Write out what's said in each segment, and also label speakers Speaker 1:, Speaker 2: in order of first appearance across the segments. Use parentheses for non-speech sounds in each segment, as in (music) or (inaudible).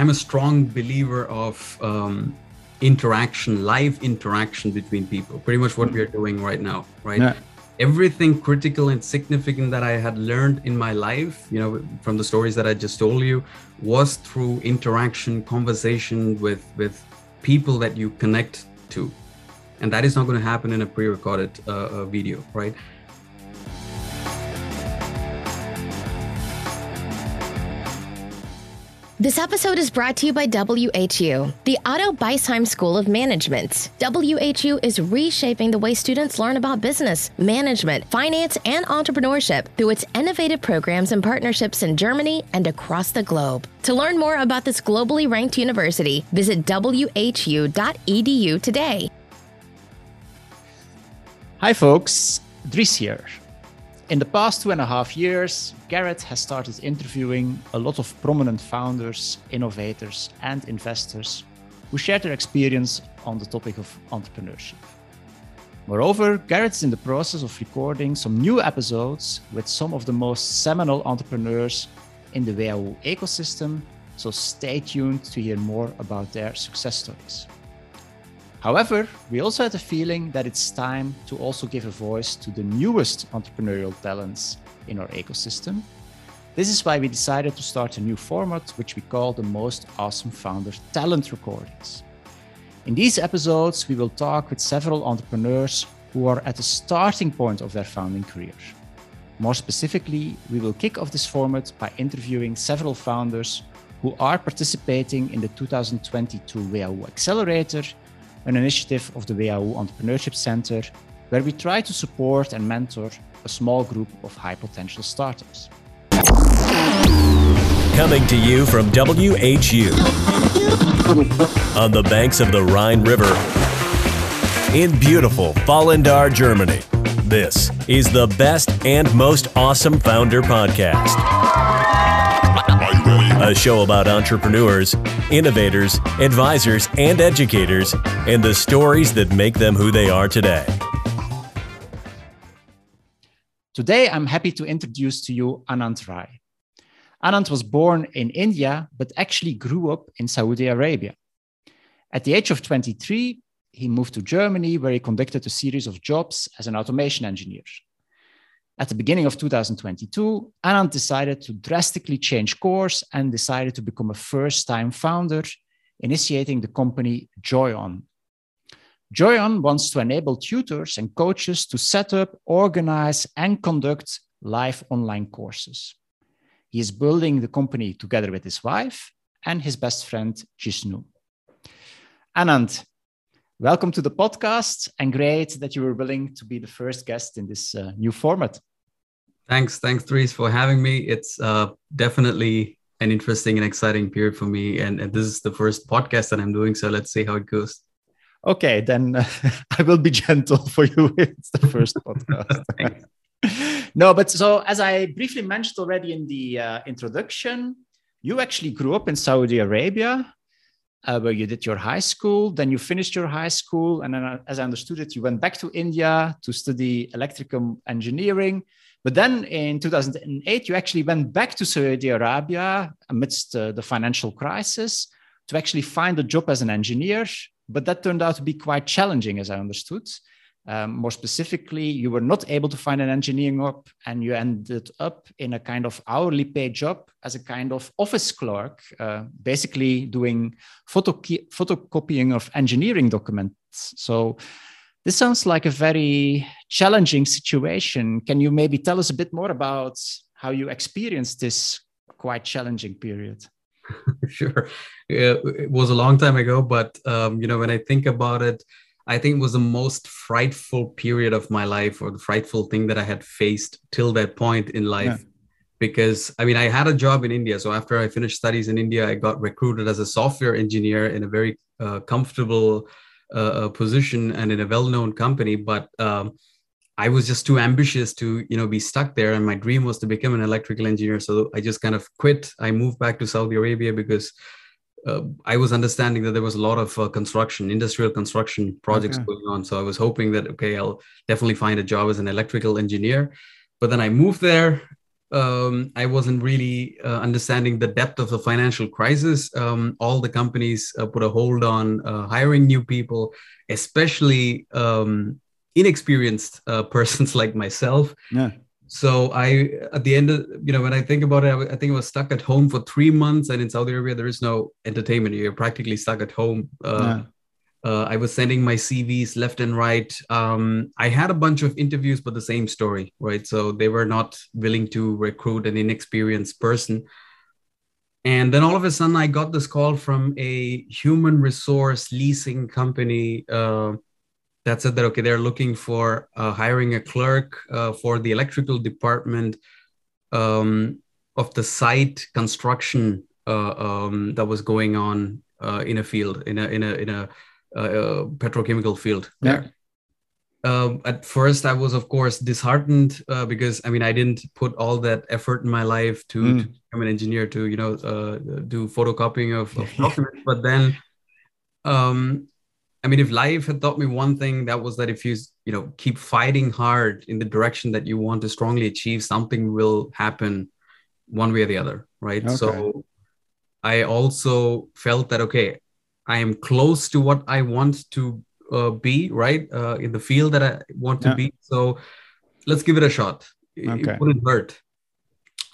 Speaker 1: I'm a strong believer of um, interaction, live interaction between people. Pretty much what we are doing right now, right? Yeah. Everything critical and significant that I had learned in my life, you know, from the stories that I just told you, was through interaction, conversation with with people that you connect to, and that is not going to happen in a pre-recorded uh, uh, video, right?
Speaker 2: This episode is brought to you by WHU, the Otto Beisheim School of Management. WHU is reshaping the way students learn about business, management, finance, and entrepreneurship through its innovative programs and partnerships in Germany and across the globe. To learn more about this globally ranked university, visit whu.edu today.
Speaker 3: Hi, folks. Dries here. In the past two and a half years, Garrett has started interviewing a lot of prominent founders, innovators, and investors who share their experience on the topic of entrepreneurship. Moreover, Garrett is in the process of recording some new episodes with some of the most seminal entrepreneurs in the WHU ecosystem, so stay tuned to hear more about their success stories. However, we also had a feeling that it's time to also give a voice to the newest entrepreneurial talents in our ecosystem. This is why we decided to start a new format, which we call the Most Awesome Founder Talent Recordings. In these episodes, we will talk with several entrepreneurs who are at the starting point of their founding career. More specifically, we will kick off this format by interviewing several founders who are participating in the 2022 WHU Accelerator an initiative of the WHU Entrepreneurship Center, where we try to support and mentor a small group of high potential startups.
Speaker 4: Coming to you from WHU on the banks of the Rhine River in beautiful Vallendar, Germany. This is the best and most awesome founder podcast a show about entrepreneurs, innovators, advisors, and educators, and the stories that make them who they are today.
Speaker 3: Today, I'm happy to introduce to you Anand Raj. Anand was born in India, but actually grew up in Saudi Arabia. At the age of 23, he moved to Germany, where he conducted a series of jobs as an automation engineer. At the beginning of 2022, Anand decided to drastically change course and decided to become a first time founder, initiating the company Joyon. Joyon wants to enable tutors and coaches to set up, organize, and conduct live online courses. He is building the company together with his wife and his best friend, Jishnu. Anand, welcome to the podcast and great that you were willing to be the first guest in this uh, new format.
Speaker 1: Thanks, thanks, Dries, for having me. It's uh, definitely an interesting and exciting period for me, and, and, this is the first podcast that I'm doing. So let's see how it goes.
Speaker 3: Okay, then uh, (laughs) I will be gentle for you. (laughs) it's the first (laughs) podcast. no, but so as I briefly mentioned already in the uh, introduction, you actually grew up in Saudi Arabia. Uh, where you did your high school, then you finished your high school, and then, uh, as I understood it, you went back to India to study electrical engineering, but then in 2008, you actually went back to Saudi Arabia amidst uh, the financial crisis to actually find a job as an engineer. But that turned out to be quite challenging, as I understood. Um, more specifically, you were not able to find an engineering job and you ended up in a kind of hourly paid job as a kind of office clerk, uh, basically doing photocopying of engineering documents. So this sounds like a very challenging situation. Can you maybe tell us a bit more about how you experienced this quite challenging period? (laughs)
Speaker 1: sure. It was a long time ago, but um, you know, when I think about it, I think was the most frightful period of my life, or the frightful thing that I had faced till that point in life. Yeah. Because I mean, I had a job in India. So after I finished studies in India, I got recruited as a software engineer in a very uh, comfortable uh, position and in a well-known company but um, i was just too ambitious to you know be stuck there and my dream was to become an electrical engineer so i just kind of quit i moved back to saudi arabia because uh, I was understanding that there was a lot of uh, construction, industrial construction projects okay. going on. So I was hoping that okay, I'll definitely find a job as an electrical engineer. But then I moved there, um, I wasn't really uh, understanding the depth of the financial crisis. Um, all the companies uh, put a hold on uh, hiring new people, especially um, inexperienced uh, (laughs) persons like myself.
Speaker 3: Yeah.
Speaker 1: So I, at the end of, you know, when I think about it, I, think I was stuck at home for three months, and in Saudi Arabia there is no entertainment. You're practically stuck at home. Uh, yeah uh, I was sending my CVs left and right. Um, I had a bunch of interviews, but the same story, right? So they were not willing to recruit an inexperienced person. And then all of a sudden, I got this call from a human resource leasing company uh, that said that, okay, they're looking for uh, hiring a clerk uh, for the electrical department um, of the site construction uh, um, that was going on uh, in a field, in a, in a, in a, uh, uh, petrochemical field there. Um, at first, I was, of course, disheartened uh, because I mean, I didn't put all that effort in my life to, mm. to become an engineer to, you know, uh, do photocopying of, of (laughs) documents. but then, um, I mean, if life had taught me one thing, that was that if you, you know, keep fighting hard in the direction that you want to strongly achieve, something will happen one way or the other, right? Okay. So, I also felt that okay, I am close to what I want to uh, be, right? Uh, in the field that I want to yeah. be. So let's give it a shot. It, okay. it wouldn't hurt.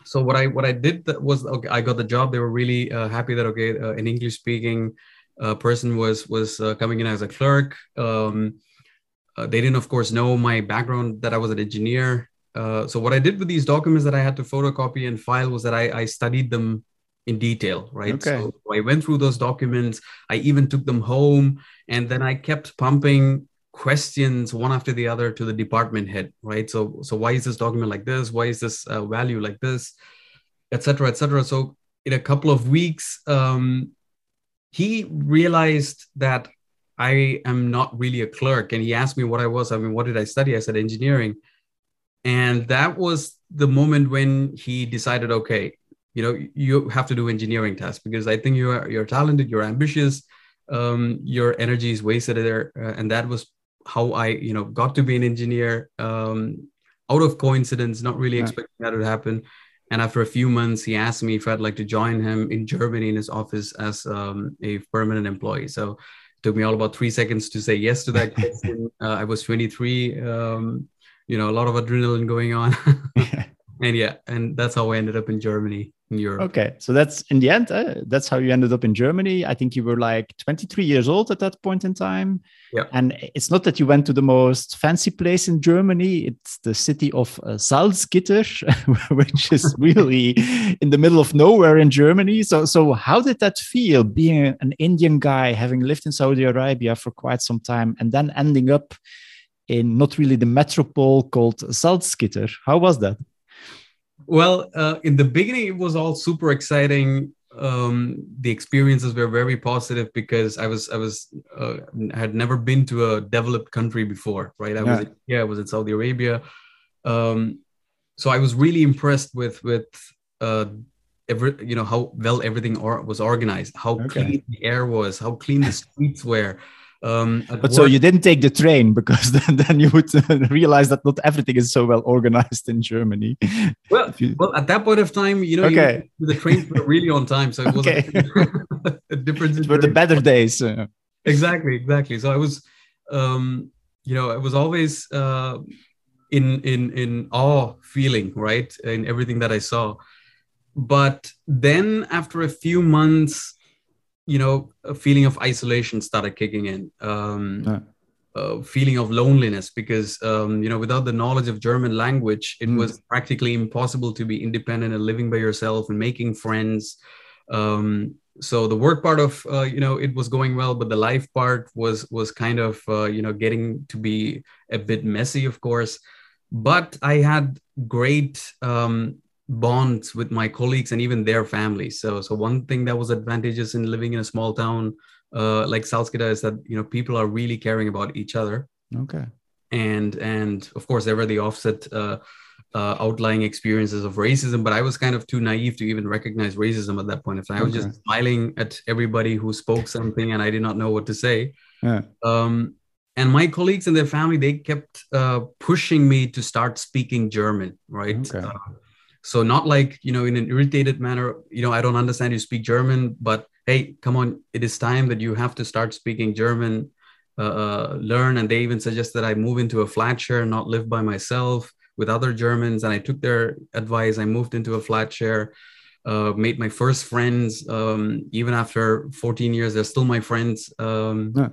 Speaker 1: So what I what I did was okay. I got the job. They were really uh, happy that okay, uh, an English speaking uh, person was was uh, coming in as a clerk. Um, they didn't, of course, know my background that I was an engineer. so what I did with these documents that I had to photocopy and file was that I, I studied them in detail, right? Okay. So I went through those documents. I even took them home, and then I kept pumping questions one after the other to the department head, right? So, so why is this document like this? Why is this uh, value like this, etc., etc. So, in a couple of weeks, um, he realized that I am not really a clerk, and he asked me what I was. I mean, what did I study? I said engineering, and that was the moment when he decided, okay, you know you have to do engineering tasks because i think you're you're talented you're ambitious um, your energy is wasted there uh, and that was how i you know got to be an engineer um, out of coincidence not really yeah. expecting that to happen and after a few months he asked me if i'd like to join him in germany in his office as um, a permanent employee so it took me all about three seconds to say yes to that (laughs) question uh, i was 23 um, you know a lot of adrenaline going on (laughs) and yeah and that's how i ended up in germany in Europe.
Speaker 3: Okay, so that's in the end. Uh, that's how you ended up in Germany. I think you were like 23 years old at that point in time.
Speaker 1: Yeah.
Speaker 3: And it's not that you went to the most fancy place in Germany. It's the city of uh, Salzgitter, (laughs) which is (laughs) really in the middle of nowhere in Germany. So, so how did that feel being an Indian guy, having lived in Saudi Arabia for quite some time, and then ending up in not really the metropole called Salzgitter? How was that?
Speaker 1: Well, uh, in the beginning, it was all super exciting. Um, the experiences were very positive because I was I was uh, had never been to a developed country before, right? I yeah. was yeah, I was in Saudi Arabia, um, so I was really impressed with with uh, every you know how well everything or, was organized, how okay. clean the air was, how clean the streets were. Um,
Speaker 3: but work, so you didn't take the train because (laughs) then, then you would (laughs) realize that not everything is so well organized in Germany.
Speaker 1: Well, you, well, at that point of time, you know, okay. You, (laughs) the trains were really on time, so it was okay. a difference.
Speaker 3: For the better days.
Speaker 1: Exactly, exactly. So I was, um, you know, I was always uh, in in in awe feeling, right, in everything that I saw. But then after a few months you know a feeling of isolation started kicking in um, yeah. a feeling of loneliness because um, you know without the knowledge of german language it mm. was practically impossible to be independent and living by yourself and making friends um, so the work part of uh, you know it was going well but the life part was was kind of uh, you know getting to be a bit messy of course but i had great um, bonds with my colleagues and even their families. So, so one thing that was advantageous in living in a small town uh, like Salzgitter is that you know people are really caring about each other.
Speaker 3: Okay.
Speaker 1: And and of course there were the offset uh, uh, outlying experiences of racism, but I was kind of too naive to even recognize racism at that point of time. I was just smiling at everybody who spoke something, and I did not know what to say.
Speaker 3: Yeah.
Speaker 1: Um, and my colleagues and their family they kept uh, pushing me to start speaking German, right?
Speaker 3: Okay.
Speaker 1: Uh, so not like you know in an irritated manner you know i don't understand you speak german but hey come on it is time that you have to start speaking german uh, uh, learn. And they even suggest that i move into a flat share not live by myself with other germans. And i took their advice. I moved into a flat share uh, made my first friends um, even after 14 years they're still my friends um, yeah.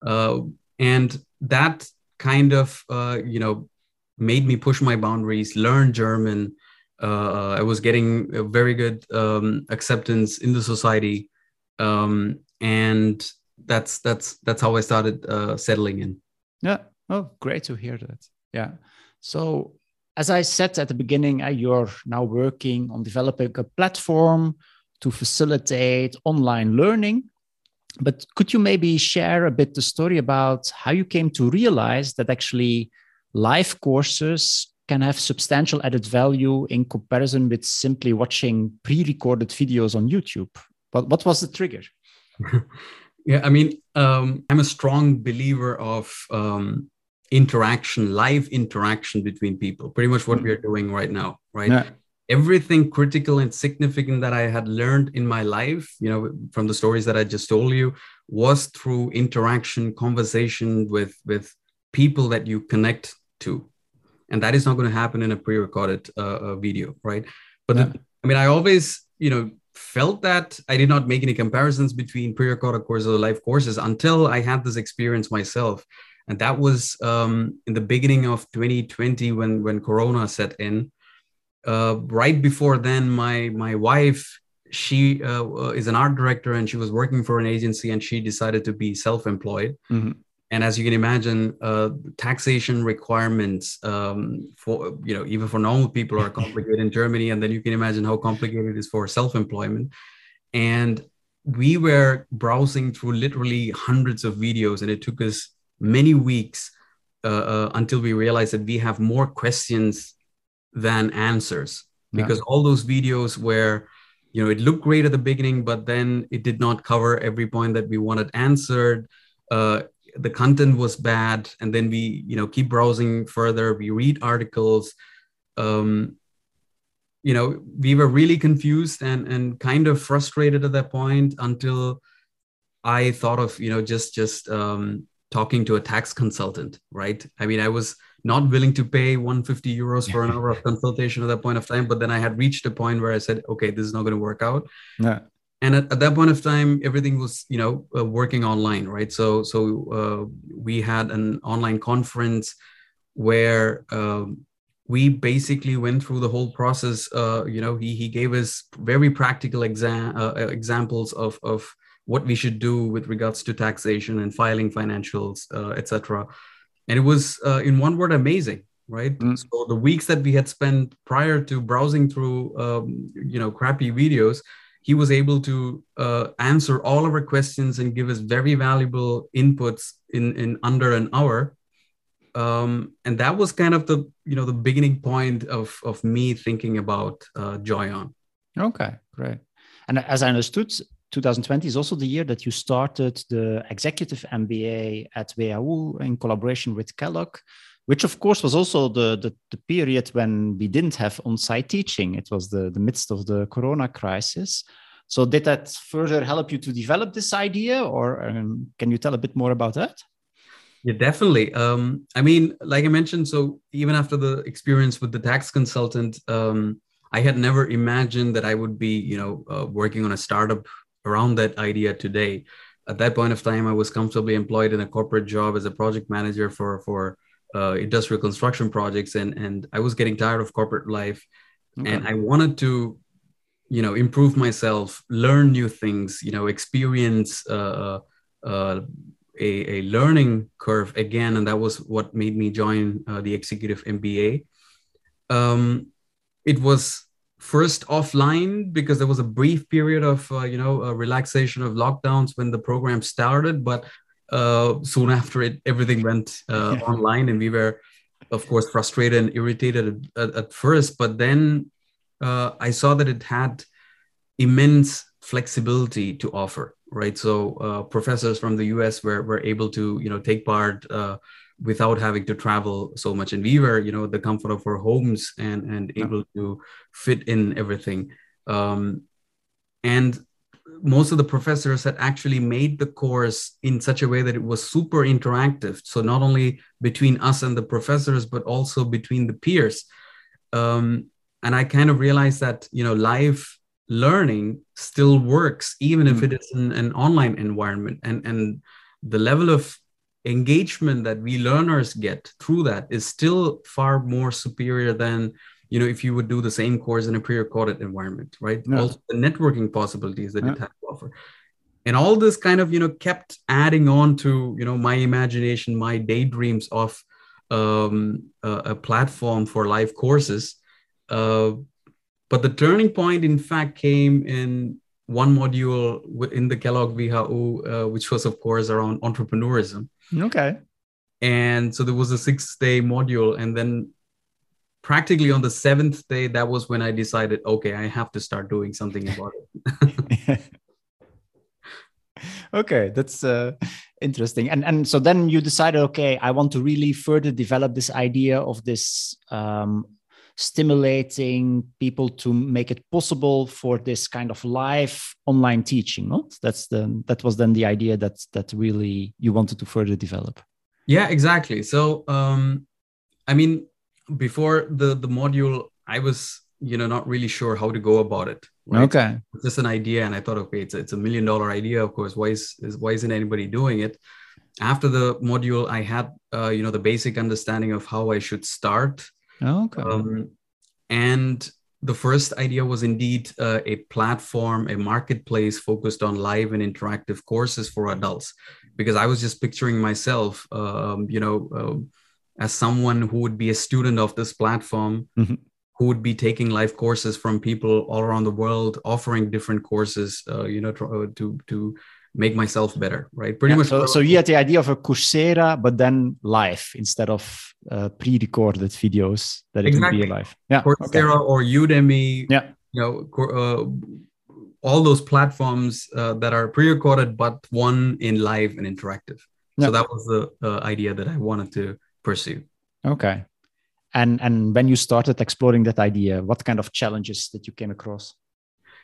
Speaker 1: Uh, and that kind of uh, you know made me push my boundaries learn german. Uh, i was getting a very good um, acceptance in the society. Um, and that's that's that's how i started uh, settling in.
Speaker 3: Yeah. Oh great to hear that. Yeah. So as i said at the beginning uh, you're now working on developing a platform to facilitate online learning. But could you maybe share a bit the story about how you came to realize that actually live courses can have substantial added value in comparison with simply watching pre-recorded videos on YouTube? But what was the trigger? (laughs)
Speaker 1: yeah, I mean, um, I'm a strong believer of um, interaction, live interaction between people. Pretty much what we are doing right now, right? Yeah. Everything critical and significant that I had learned in my life, you know, from the stories that I just told you, was through interaction, conversation with with people that you connect to. And that is not going to happen in a pre-recorded uh, uh, video right? But yeah. the, i mean i always you know felt that i did not make any comparisons between pre-recorded courses or live courses until i had this experience myself. And that was um, in the beginning of 2020 when when corona set in. Uh, right before then my my wife she uh, is an art director and she was working for an agency and she decided to be self-employed. Mm-hmm and as you can imagine uh, taxation requirements um, for you know even for normal people are complicated in germany. And then you can imagine how complicated it is for self-employment. And we were browsing through literally hundreds of videos and it took us many weeks uh, uh, until we realized that we have more questions than answers. Yeah. because all those videos were you know it looked great at the beginning but then it did not cover every point that we wanted answered. Uh, the content was bad and then we you know keep browsing further. We read articles. Um, you know we were really confused and and kind of frustrated at that point until i thought of you know just just um, talking to a tax consultant right? I mean i was not willing to pay 150 euros for an (laughs) hour of consultation at that point of time but then i had reached a point where i said okay this is not going to work out. Yeah and at, at, that point of time everything was you know uh, working online right? So so uh, we had an online conference where um, we basically went through the whole process uh, you know he, he gave us very practical exam uh, uh, examples of of what we should do with regards to taxation and filing financials uh, etc and it was in one word amazing right? Mm. so the weeks that we had spent prior to browsing through um, you know crappy videos he was able to uh, answer all of our questions and give us very valuable inputs in, in under an hour. Um, and that was kind of the you know the beginning point of of me thinking about uh, Joyon.
Speaker 3: Okay, great. And as I understood, 2020 is also the year that you started the executive MBA at WHU in collaboration with Kellogg which of course was also the, the, the, period when we didn't have on-site teaching. It was the, the midst of the Corona crisis. So did that further help you to develop this idea or um, can you tell a bit more about that?
Speaker 1: Yeah, definitely. Um, I mean, like I mentioned, so even after the experience with the tax consultant, um, I had never imagined that I would be, you know, uh, working on a startup around that idea today. At that point of time, I was comfortably employed in a corporate job as a project manager for for uh, industrial construction projects and and i was getting tired of corporate life. Okay. and i wanted to you know improve myself learn new things you know experience uh, uh, a, a learning curve again. And that was what made me join uh, the executive mba um, it was first offline because there was a brief period of uh, you know relaxation of lockdowns when the program started. But uh, soon after it, everything went uh, yeah. online, and we were, of course, frustrated and irritated at, at first. But then uh, I saw that it had immense flexibility to offer. Right, so uh, professors from the U.S. were were able to you know take part uh, without having to travel so much and we were you know the comfort of our homes and and able to fit in everything um, and most of the professors had actually made the course in such a way that it was super interactive. So not only between us and the professors but also between the peers. Um, and i kind of realized that you know live learning still works even mm. if it is in an online environment. And and the level of engagement that we learners get through that is still far more superior than you know if you would do the same course in a pre-recorded environment right? Yeah. also the networking possibilities that yeah. it has to offer. And all this kind of you know kept adding on to you know my imagination my daydreams of um, a, a, platform for live courses. Uh, but the turning point in fact came in one module in the kellogg WHU uh, which was of course around entrepreneurism.
Speaker 3: Okay.
Speaker 1: And so there was a six day module and then practically on the seventh day, that was when I decided, okay, I have to start doing something about it. (laughs)
Speaker 3: okay, that's uh, interesting. And and so then you decided, okay, I want to really further develop this idea of this um, stimulating people to make it possible for this kind of live online teaching. Not that's the that was then the idea that that really you wanted to further develop.
Speaker 1: Yeah, exactly. So um, I mean, before the the module, I was you know not really sure how to go about it.
Speaker 3: Right? Okay,
Speaker 1: it's just an idea, and I thought, okay, it's a, it's a million dollar idea. Of course, why is, is why isn't anybody doing it? After the module, I had uh, you know the basic understanding of how I should start.
Speaker 3: Okay, um,
Speaker 1: and the first idea was indeed uh, a platform, a marketplace focused on live and interactive courses for adults, because I was just picturing myself, um, you know, um, as someone who would be a student of this platform mm-hmm. who would be taking live courses from people all around the world offering different courses uh, you know to, uh, to to make myself better right
Speaker 3: pretty yeah, much so, so you had the idea of a coursera but then live instead of uh, pre-recorded videos that it exactly. would be live
Speaker 1: yeah coursera okay. or udemy
Speaker 3: yeah
Speaker 1: you know uh, all those platforms uh, that are pre-recorded but one in live and interactive yeah. so that was the uh, idea that i wanted to pursue.
Speaker 3: Okay. And and when you started exploring that idea, what kind of challenges that you came across?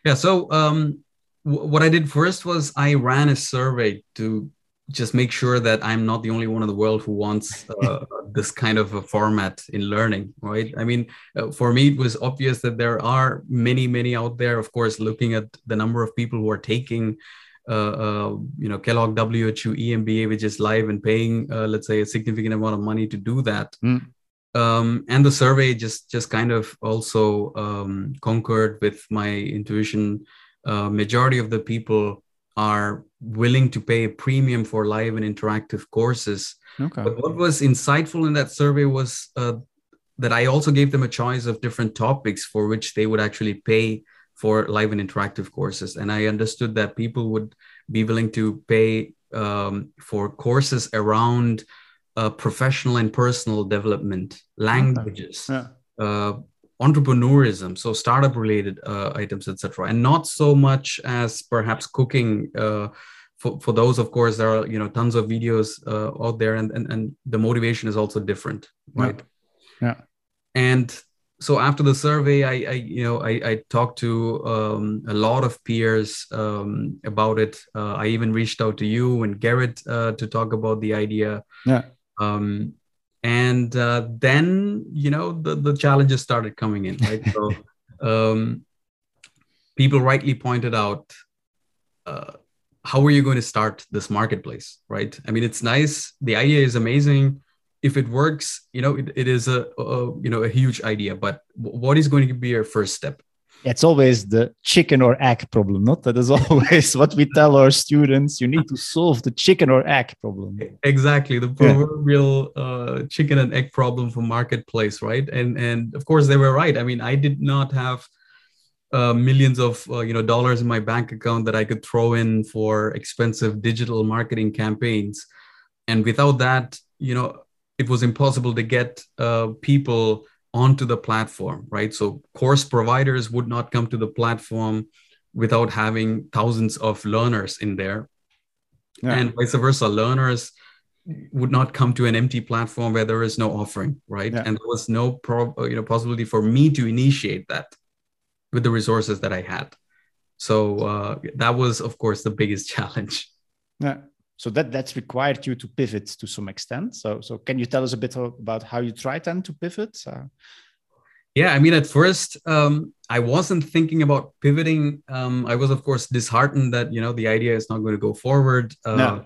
Speaker 1: Yeah. So um, w- what I did first was I ran a survey to just make sure that I'm not the only one in the world who wants uh, (laughs) this kind of a format in learning, right? I mean, uh, for me, it was obvious that there are many, many out there. Of course, looking at the number of people who are taking you know Kellogg WHU EMBA, which is live and paying, uh, let's say, a significant amount of money to do that. Mm. Um, and the survey just just kind of also um, concurred with my intuition. Uh, majority of the people are willing to pay a premium for live and interactive courses. Okay. But what was insightful in that survey was uh, that I also gave them a choice of different topics for which they would actually pay for live and interactive courses. And I understood that people would be willing to pay um, for courses around uh, professional and personal development, languages, yeah. uh, entrepreneurism, so startup related uh, items, etc., and not so much as perhaps cooking. Uh, for, for those, of course, there are you know tons of videos uh, out there, and, and and the motivation is also different, right?
Speaker 3: yeah. yeah.
Speaker 1: And so after the survey, I, I you know I, I talked to um, a lot of peers um, about it. Uh, I even reached out to you and Garrett uh, to talk about the idea.
Speaker 3: Yeah.
Speaker 1: Um, and uh, then you know the the challenges started coming in. Right. so (laughs) um, people rightly pointed out. Uh, how are you going to start this marketplace right i mean it's nice the idea is amazing if it works, you know, it, it is a, a, you know a huge idea. But what is going to be your first step?
Speaker 3: It's always the chicken or egg problem, not that is (laughs) always what we tell our students. You need to solve the chicken or egg problem.
Speaker 1: Exactly, the proverbial yeah. uh, chicken and egg problem for marketplace, right? And and of course they were right. I mean, I did not have uh, millions of uh, you know dollars in my bank account that I could throw in for expensive digital marketing campaigns, and without that, you know, it was impossible to get uh, people onto the platform, right? So course providers would not come to the platform without having thousands of learners in there, yeah. and vice versa. Learners would not come to an empty platform where there is no offering, right?
Speaker 3: Yeah.
Speaker 1: And there was no pro, you know possibility for me to initiate that with the resources that I had. So uh, that was, of course, the biggest (laughs) challenge.
Speaker 3: Yeah. So that that's required you to pivot to some extent. So so can you tell us a bit about how you tried then to pivot? Uh,
Speaker 1: yeah, I mean, at first, um, I wasn't thinking about pivoting. Um, I was, of course, disheartened that you know the idea is not going to go forward. Uh,
Speaker 3: no.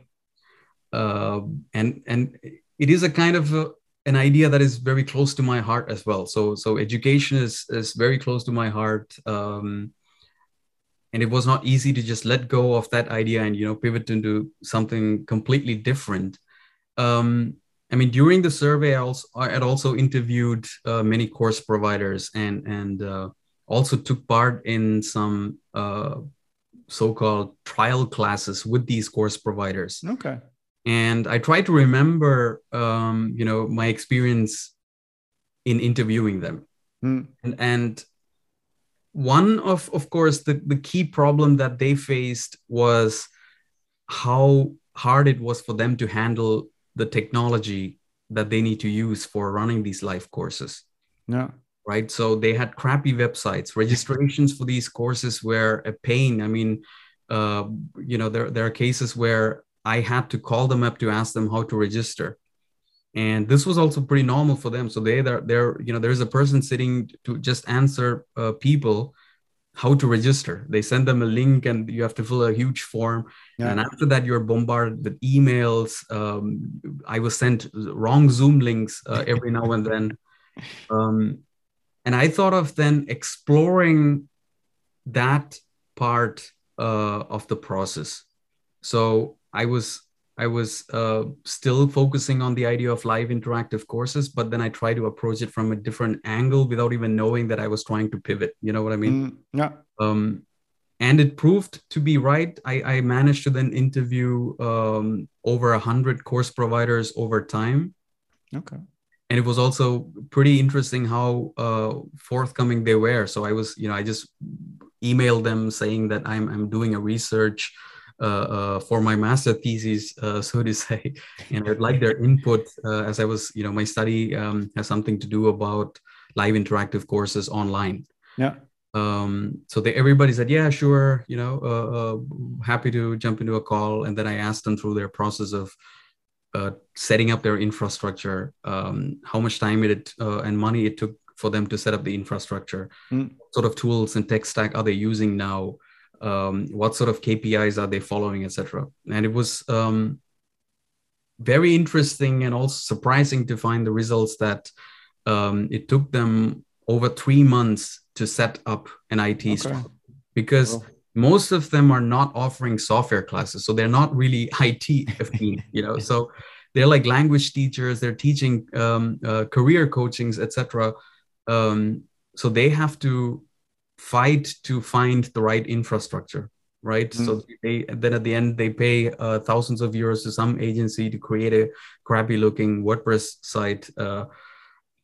Speaker 1: uh, and and it is a kind of a, an idea that is very close to my heart as well. So so education is is very close to my heart. Um, and it was not easy to just let go of that idea and you know pivot into something completely different. Um, I mean, during the survey, I also I had also interviewed uh, many course providers and and uh, also took part in some uh, so-called trial classes with these course providers.
Speaker 3: Okay.
Speaker 1: And I try to remember, um, you know, my experience in interviewing them.
Speaker 3: Mm.
Speaker 1: And, and one of, of course, the, the key problem that they faced was how hard it was for them to handle the technology that they need to use for running these live courses.
Speaker 3: Yeah.
Speaker 1: right? So they had crappy websites. Registrations for these courses were a pain. I mean uh, you know there, there are cases where i had to call them up to ask them how to register and this was also pretty normal for them. So they they're, they're you know there's a person sitting to just answer uh, people how to register. They send them a link and you have to fill a huge form.
Speaker 3: Yeah.
Speaker 1: and after that you're bombarded with emails. Um, i was sent wrong zoom links uh, every now and then. Um, and i thought of then exploring that part uh, of the process. So i was i was uh, still focusing on the idea of live interactive courses but then i tried to approach it from a different angle without even knowing that i was trying to pivot you know what i mean
Speaker 3: Mm, yeah.
Speaker 1: um, and it proved to be right. I, I managed to then interview um, over a hundred course providers over time,
Speaker 3: Okay.
Speaker 1: and it was also pretty interesting how uh, forthcoming they were. So I was, you know, I just emailed them saying that I'm I'm doing a research for my master thesis, uh, so to say, (laughs) and I'd like their input uh, as I was, you know, my study um, has something to do about live interactive courses online.
Speaker 3: Yeah.
Speaker 1: um, so they, everybody said yeah sure you know uh, uh, happy to jump into a call. And then i asked them through their process of uh, setting up their infrastructure um, how much time it uh, and money it took for them to set up the infrastructure.
Speaker 3: Mm.
Speaker 1: sort of tools and tech stack are they using now um, what sort of kpis are they following etc and it was um, very interesting and also surprising to find the results that um, it took them over three months to set up an IT
Speaker 3: Okay.
Speaker 1: structure because
Speaker 3: Cool.
Speaker 1: most of them are not offering software classes, so they're not really (laughs) IT you know. So they're like language teachers, they're teaching um, uh, career coachings, etc. Um, so they have to fight to find the right infrastructure, right? So they then at the end they pay uh, thousands of euros to some agency to create a crappy looking WordPress site. Uh,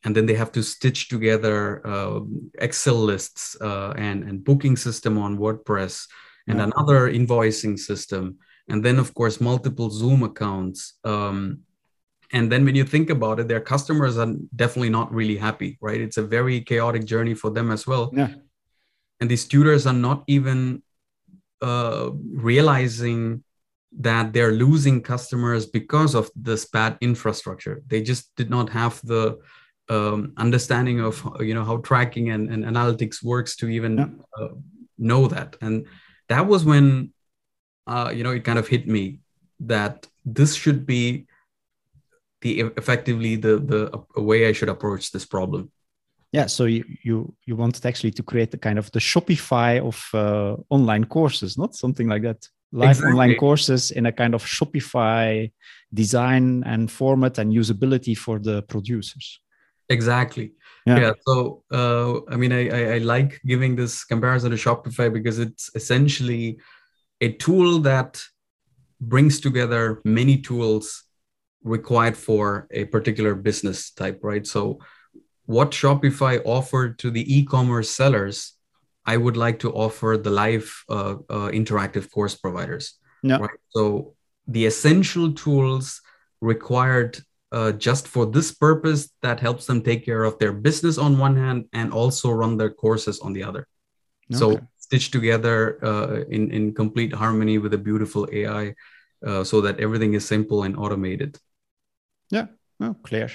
Speaker 1: and then they have to stitch together uh, Excel lists uh, and and booking system on WordPress and another invoicing system, and then of course multiple Zoom accounts. Um, and then when you think about it, their customers are definitely not really happy, right? It's a very chaotic journey for them as well.
Speaker 3: Yeah.
Speaker 1: And these tutors are not even uh, realizing that they're losing customers because of this bad infrastructure. They just did not have the um, understanding of you know how tracking and, and analytics works to even
Speaker 3: Yeah.
Speaker 1: uh, know that. And that was when uh, you know it kind of hit me that this should be the effectively the the way I should approach this problem.
Speaker 3: Yeah. So you you you wanted actually to create the kind of the Shopify of uh, online courses, not something like that. Live
Speaker 1: Exactly.
Speaker 3: online courses in a kind of Shopify design and format and usability for the producers.
Speaker 1: Exactly.
Speaker 3: Yeah.
Speaker 1: Yeah. So, uh, I mean, I, I, I like giving this comparison to Shopify because it's essentially a tool that brings together many tools required for a particular business type, right? So, what Shopify offered to the e commerce sellers, I would like to offer the live uh, uh, interactive course providers.
Speaker 3: Yeah.
Speaker 1: Right. So, the essential tools required uh, just for this purpose that helps them take care of their business on one hand and also run their courses on the other. Okay. So stitched together uh, in in complete harmony with a beautiful AI, uh, so that everything is simple and automated.
Speaker 3: Yeah, oh, clear.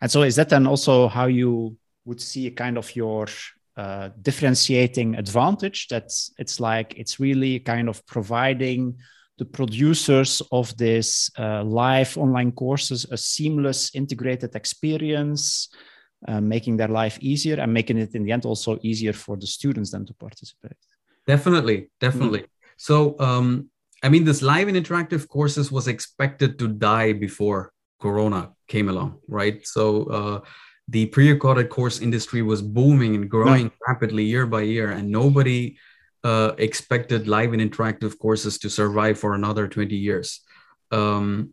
Speaker 3: And so, is that then also how you would see a kind of your uh, differentiating advantage? That it's like it's really kind of providing the producers of this uh, live online courses a seamless integrated experience uh, making their life easier and making it in the end also easier for the students then to participate
Speaker 1: definitely definitely mm. so um, i mean this live and interactive courses was expected to die before corona came along right so uh, the pre-recorded course industry was booming and growing rapidly year by year and nobody uh, expected live and interactive courses to survive for another 20 years. Um,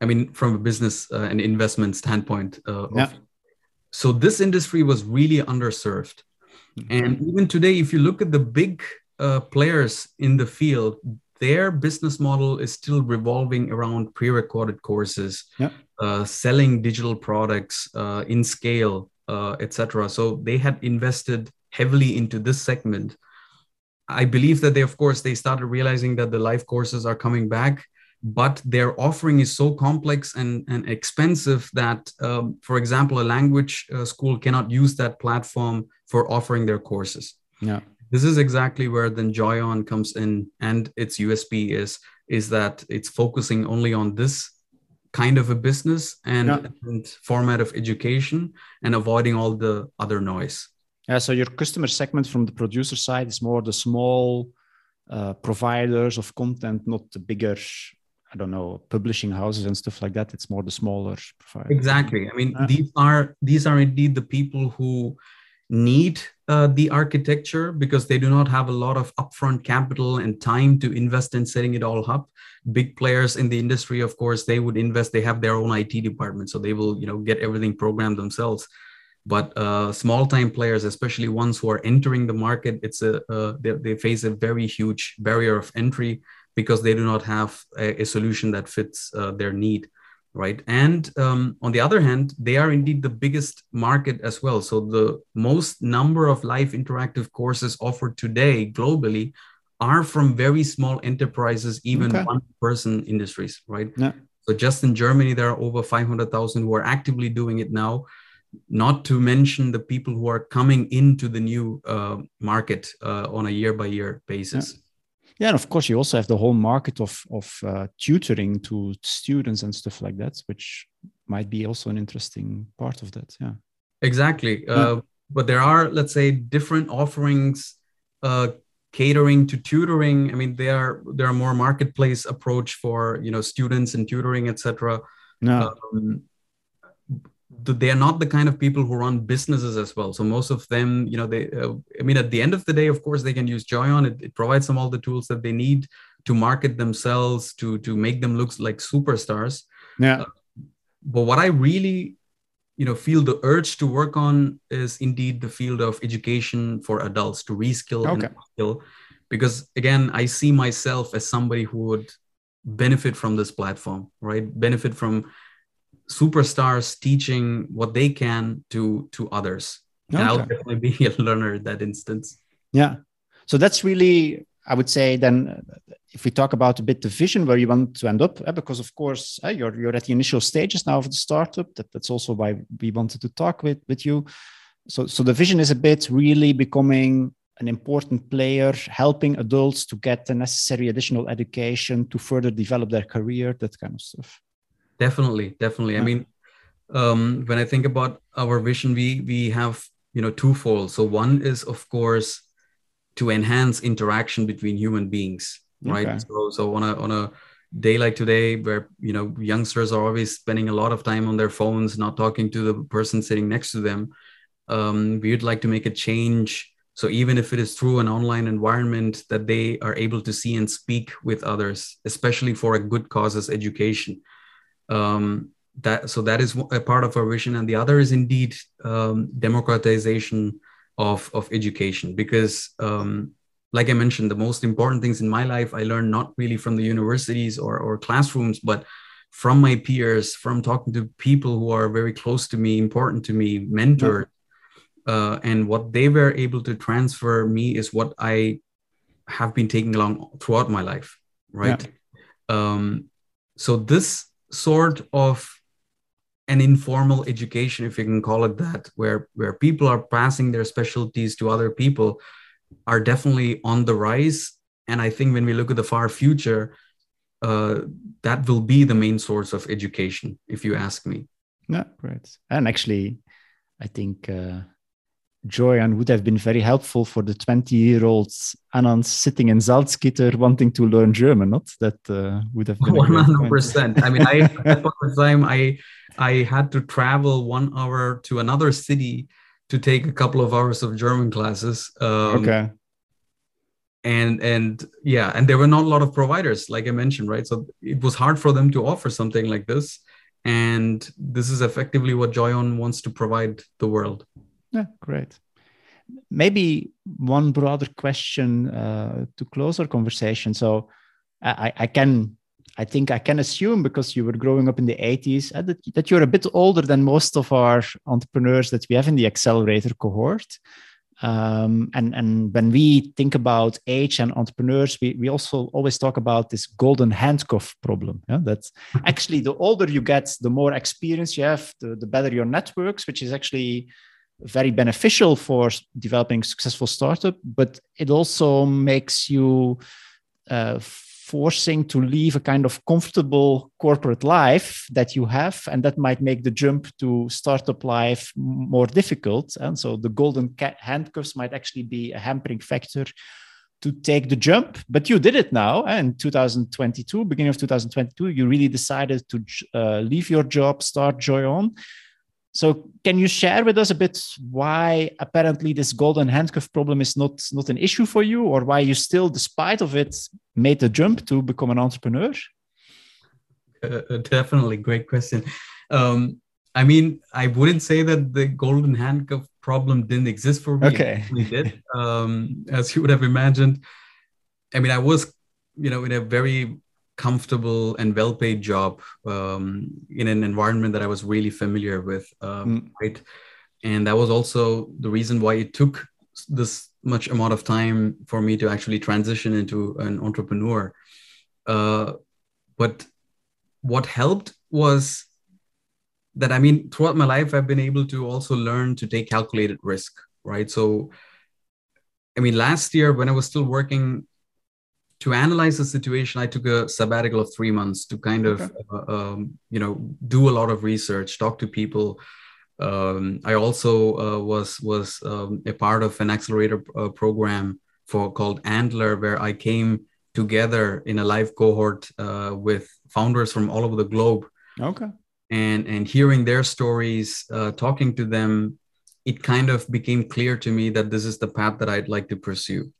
Speaker 1: I mean, from a business uh, and investment standpoint. Uh, yeah. Of, so this industry was really underserved. Mm-hmm. And even today, if you look at the big uh, players in the field, their business model is still revolving around pre-recorded courses, yeah. Uh, selling digital products uh, in scale, uh, etc. So they had invested heavily into this segment, I believe that they, of course, they started realizing that the live courses are coming back, but their offering is so complex and, and expensive that, um, for example, a language uh, school cannot use that platform for offering their courses.
Speaker 3: Yeah.
Speaker 1: This is exactly where then Joyon comes in, and its USP is is that it's focusing only on this kind of a business and, yeah. and format of education and avoiding all the other noise.
Speaker 3: Yeah, so your customer segment from the producer side is more the small uh, providers of content, not the bigger, I don't know, publishing houses and stuff like that. It's more the smaller providers.
Speaker 1: Exactly. I mean, yeah. these are these are indeed the people who need uh, the architecture because they do not have a lot of upfront capital and time to invest in setting it all up. Big players in the industry of course they would invest they have their own it department so they will you know get everything programmed themselves. But uh, small time players especially ones who are entering the market it's a uh, they, they, face a very huge barrier of entry because they do not have a, a solution that fits uh, their need right and um, on the other hand they are indeed the biggest market as well so the most number of live interactive courses offered today globally are from very small enterprises even okay. one person industries right yeah. so just in germany there are over 500000 who are actively doing it now not to mention the people who are coming into the new uh, market uh, on a year by year basis.
Speaker 3: Yeah. Yeah. and of course, you also have the whole market of of uh, tutoring to students and stuff like that, which might be also an interesting part of that. Yeah,
Speaker 1: exactly. Yeah. Uh, but there are, let's say, different offerings uh, catering to tutoring. I mean, there are there are more marketplace approach for you know students and tutoring, etc.
Speaker 3: No. Um,
Speaker 1: they are not the kind of people who run businesses as well. So most of them, you know, they, uh, I mean, at the end of the day, of course, they can use Joyon. It, it provides them all the tools that they need to market themselves, to to make them look like superstars.
Speaker 3: Yeah. Uh,
Speaker 1: but what I really, you know, feel the urge to work on is indeed the field of education for adults to reskill okay. and upskill, because again, I see myself as somebody who would benefit from this platform, right? Benefit from superstars teaching what they can to to others. Okay. and i'll definitely be a learner in that instance.
Speaker 3: Yeah. So that's really i would say then if we talk about a bit the vision where you want to end up eh, because of course eh, you're, you're at the initial stages now of the startup. That, that's also why we wanted to talk with with you. So so the vision is a bit really becoming an important player helping adults to get the necessary additional education to further develop their career that kind of stuff
Speaker 1: definitely definitely. I mean um, when i think about our vision we we have you know twofold so one is of course to enhance interaction between human beings right? Okay. so so on a on a day like today where you know youngsters are always spending a lot of time on their phones not talking to the person sitting next to them um, we would like to make a change. So even if it is through an online environment that they are able to see and speak with others especially for a good causes education um, that so that is a part of our vision and the other is indeed um, democratization of, of education because um, like i mentioned the most important things in my life i learned not really from the universities or, or classrooms but from my peers, from talking to people who are very close to me, important to me, mentors, uh, and what they were able to transfer me is what I have been taking along throughout my life, right? Yeah. Um, so this sort of an informal education, if you can call it that, where where people are passing their specialties to other people, are definitely on the rise. And I think when we look at the far future, uh, that will be the main source of education, if you ask me.
Speaker 3: Yeah, great. And actually, I think uh, Joyon would have been very helpful for the 20 year old Anand sitting in Salzgitter wanting to learn German. Not that uh, would have been
Speaker 1: 100%. I mean, I, (laughs) at the time, I, I had to travel one hour to another city to take a couple of hours of German classes.
Speaker 3: Um, okay.
Speaker 1: And and yeah, and there were not a lot of providers, like I mentioned, right? So it was hard for them to offer something like this. And this is effectively what Joyon wants to provide the world.
Speaker 3: Yeah, great. Maybe one broader question uh, to close our conversation. So I, I can I think I can assume because you were growing up in the 80s uh, that, that you're a bit older than most of our entrepreneurs that we have in the accelerator cohort. Um, and, and when we think about age and entrepreneurs, we, we also always talk about this golden handcuff problem. Yeah? That's actually the older you get, the more experience you have, the, the better your networks, which is actually very beneficial for developing successful startup, but it also makes you uh, forcing to leave a kind of comfortable corporate life that you have, and that might make the jump to startup life more difficult. And so the golden handcuffs might actually be a hampering factor to take the jump. But you did it now, in 2022, beginning of 2022, you really decided to uh, leave your job, start Joyon. So can you share with us a bit why apparently this golden handcuff problem is not not an issue for you, or why you still, despite of it, made the jump to become an entrepreneur?
Speaker 1: Uh, uh definitely, great question. Um, I mean, I wouldn't say that the golden handcuff problem didn't exist for me.
Speaker 3: Okay,
Speaker 1: it did, um, as you would have imagined. I mean, I was, you know, in a very comfortable and well-paid job um, in an environment that I was really familiar with, um, mm. right? And that was also the reason why it took this much amount of time for me to actually transition into an entrepreneur. Uh, but what helped was that I mean, throughout my life, I've been able to also learn to take calculated risk, right? So, I mean, last year when I was still working to analyze the situation, I took a sabbatical of three months to kind of, okay. uh, um, you know, do a lot of research, talk to people. Um, I also uh, was was um, a part of an accelerator uh, program for called Antler, where I came together in a live cohort uh, with founders from all over the globe.
Speaker 3: Okay.
Speaker 1: And and hearing their stories, uh, talking to them, it kind of became clear to me that this is the path that I'd like to pursue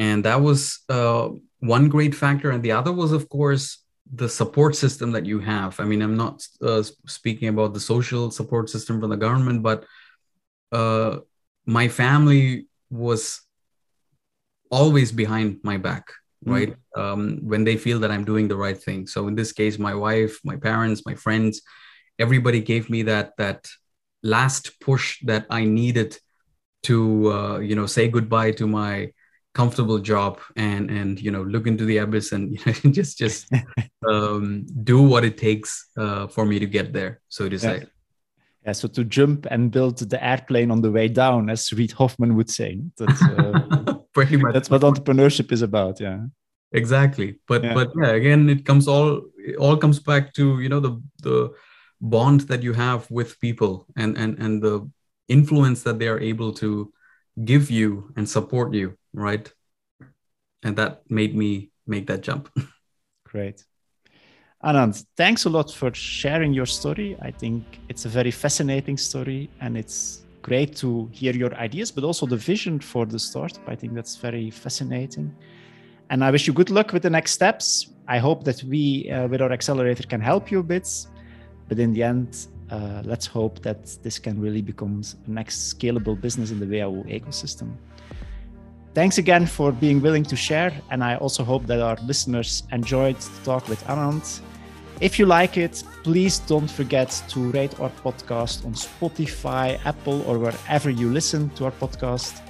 Speaker 1: and that was uh, one great factor and the other was of course the support system that you have i mean i'm not uh, speaking about the social support system from the government but uh, my family was always behind my back mm. right mm. um, when they feel that i'm doing the right thing so in this case my wife my parents my friends everybody gave me that that last push that i needed to uh, you know say goodbye to my comfortable job and and you know look into the abyss and (laughs) you know, just just um, do what it takes uh, for me to get there so to say
Speaker 3: yeah. yeah. so to jump and build the airplane on the way down as reid hoffman would say that's uh, (laughs) pretty much that's what entrepreneurship is about yeah
Speaker 1: exactly but yeah. but yeah again it comes all it all comes back to you know the the bond that you have with people and and and the influence that they are able to give you and support you right? And that made me make that jump. (laughs)
Speaker 3: Great. Anand thanks a lot for sharing your story. I think it's a very fascinating story and it's great to hear your ideas but also the vision for the startup. I think that's very fascinating. And i wish you good luck with the next steps. I hope that we uh, with our accelerator can help you a bit but in the end uh, let's hope that this can really become the next scalable business in the WHU ecosystem. Thanks again for being willing to share, and I also hope that our listeners enjoyed the talk with Anand. If you like it, please don't forget to rate our podcast on Spotify, Apple, or wherever you listen to our podcast.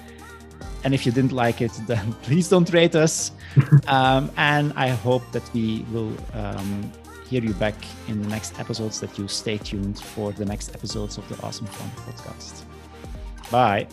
Speaker 3: And if you didn't like it, (laughs) then please don't rate us. (laughs) um, and I hope that we will um, hear you back in the next episodes, that you stay tuned for the next episodes of the Awesome Fun podcast. Bye.